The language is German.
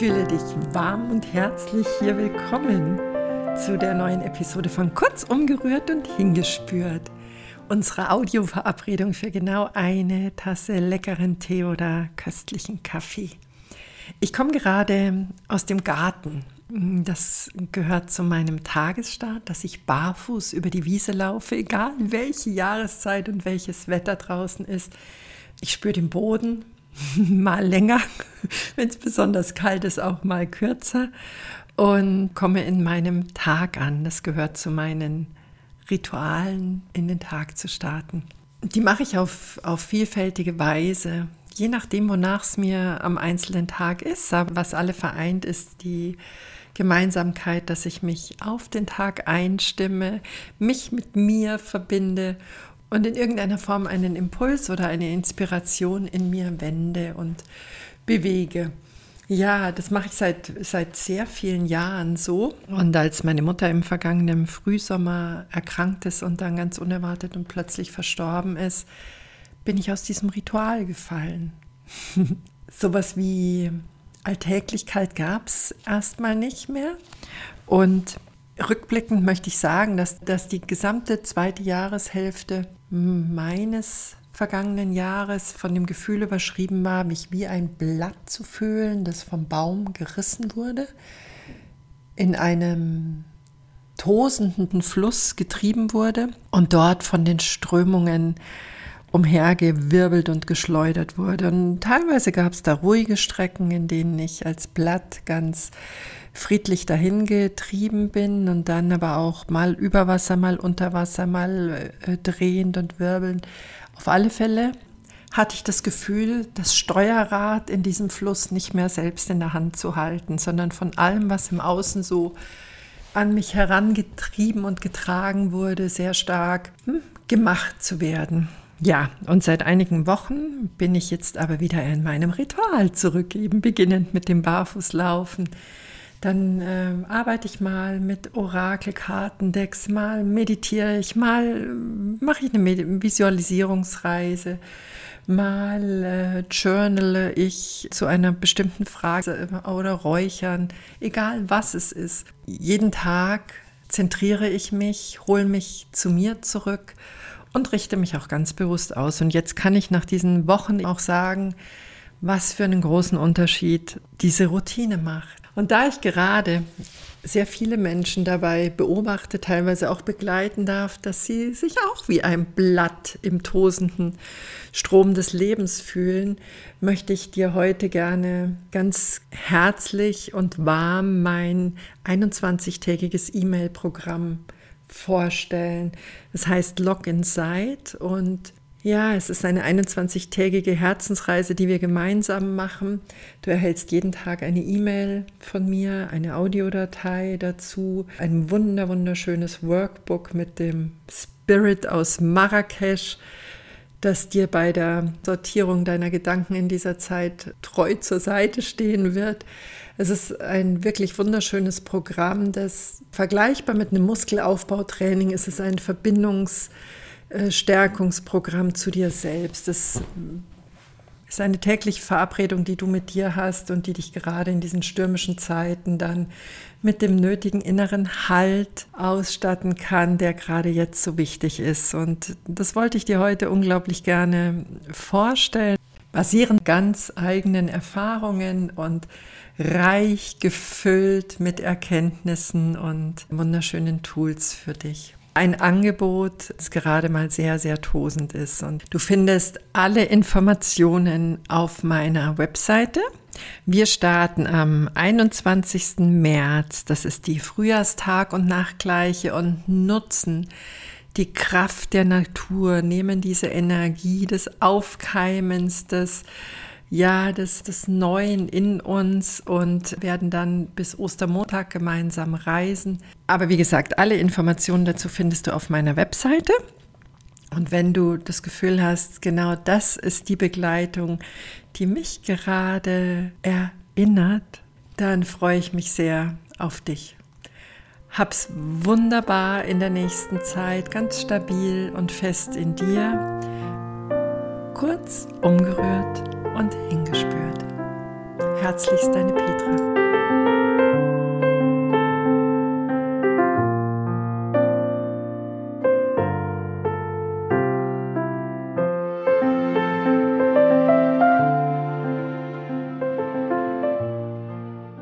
Fühle dich warm und herzlich hier willkommen zu der neuen Episode von Kurz umgerührt und hingespürt. Unsere Audioverabredung für genau eine Tasse leckeren Tee oder köstlichen Kaffee. Ich komme gerade aus dem Garten. Das gehört zu meinem Tagesstart, dass ich barfuß über die Wiese laufe, egal welche Jahreszeit und welches Wetter draußen ist. Ich spüre den Boden, mal länger, wenn es besonders kalt ist, auch mal kürzer und komme in meinem Tag an. Das gehört zu meinen Ritualen, in den Tag zu starten. Die mache ich auf, auf vielfältige Weise, je nachdem, wonach es mir am einzelnen Tag ist. Aber was alle vereint, ist die Gemeinsamkeit, dass ich mich auf den Tag einstimme, mich mit mir verbinde und in irgendeiner Form einen Impuls oder eine Inspiration in mir wende und bewege. Ja, das mache ich seit, seit sehr vielen Jahren so. Und als meine Mutter im vergangenen Frühsommer erkrankt ist und dann ganz unerwartet und plötzlich verstorben ist, bin ich aus diesem Ritual gefallen. Sowas wie Alltäglichkeit gab es erstmal nicht mehr. Und rückblickend möchte ich sagen, dass, dass die gesamte zweite Jahreshälfte meines vergangenen Jahres von dem Gefühl überschrieben war, mich wie ein Blatt zu fühlen, das vom Baum gerissen wurde, in einem tosenden Fluss getrieben wurde und dort von den Strömungen umhergewirbelt und geschleudert wurde. Und teilweise gab es da ruhige Strecken, in denen ich als Blatt ganz friedlich dahin getrieben bin und dann aber auch mal über Wasser, mal unter Wasser, mal äh, drehend und wirbelnd. Auf alle Fälle hatte ich das Gefühl, das Steuerrad in diesem Fluss nicht mehr selbst in der Hand zu halten, sondern von allem, was im Außen so an mich herangetrieben und getragen wurde, sehr stark hm, gemacht zu werden. Ja, und seit einigen Wochen bin ich jetzt aber wieder in meinem Ritual zurück, eben beginnend mit dem Barfußlaufen. Dann äh, arbeite ich mal mit Orakelkartendecks, mal meditiere ich, mal mache ich eine Visualisierungsreise, mal äh, journale ich zu einer bestimmten Frage oder räuchern, egal was es ist. Jeden Tag zentriere ich mich, hole mich zu mir zurück und richte mich auch ganz bewusst aus. Und jetzt kann ich nach diesen Wochen auch sagen, was für einen großen Unterschied diese Routine macht. Und da ich gerade sehr viele Menschen dabei beobachte, teilweise auch begleiten darf, dass sie sich auch wie ein Blatt im tosenden Strom des Lebens fühlen, möchte ich dir heute gerne ganz herzlich und warm mein 21-tägiges E-Mail-Programm vorstellen. Das heißt Lock Inside und ja, es ist eine 21-tägige Herzensreise, die wir gemeinsam machen. Du erhältst jeden Tag eine E-Mail von mir, eine Audiodatei dazu, ein wunder wunderschönes Workbook mit dem Spirit aus Marrakesch, das dir bei der Sortierung deiner Gedanken in dieser Zeit treu zur Seite stehen wird. Es ist ein wirklich wunderschönes Programm, das vergleichbar mit einem Muskelaufbautraining ist. Es ein Verbindungsstärkungsprogramm zu dir selbst. Das ist eine tägliche Verabredung, die du mit dir hast und die dich gerade in diesen stürmischen Zeiten dann mit dem nötigen inneren Halt ausstatten kann, der gerade jetzt so wichtig ist. Und das wollte ich dir heute unglaublich gerne vorstellen, basierend ganz eigenen Erfahrungen und reich gefüllt mit Erkenntnissen und wunderschönen Tools für dich. Ein Angebot, das gerade mal sehr, sehr tosend ist. Und du findest alle Informationen auf meiner Webseite. Wir starten am 21. März, das ist die Frühjahrstag- und Nachtgleiche und nutzen die Kraft der Natur, nehmen diese Energie des Aufkeimens, des ja, des, des Neuen in uns und werden dann bis Ostermontag gemeinsam reisen. Aber wie gesagt, alle Informationen dazu findest du auf meiner Webseite. Und wenn du das Gefühl hast, genau das ist die Begleitung, die mich gerade erinnert, dann freue ich mich sehr auf dich. Hab's wunderbar in der nächsten Zeit, ganz stabil und fest in dir. Kurz umgerührt und hingespürt. Herzlichst deine Petra.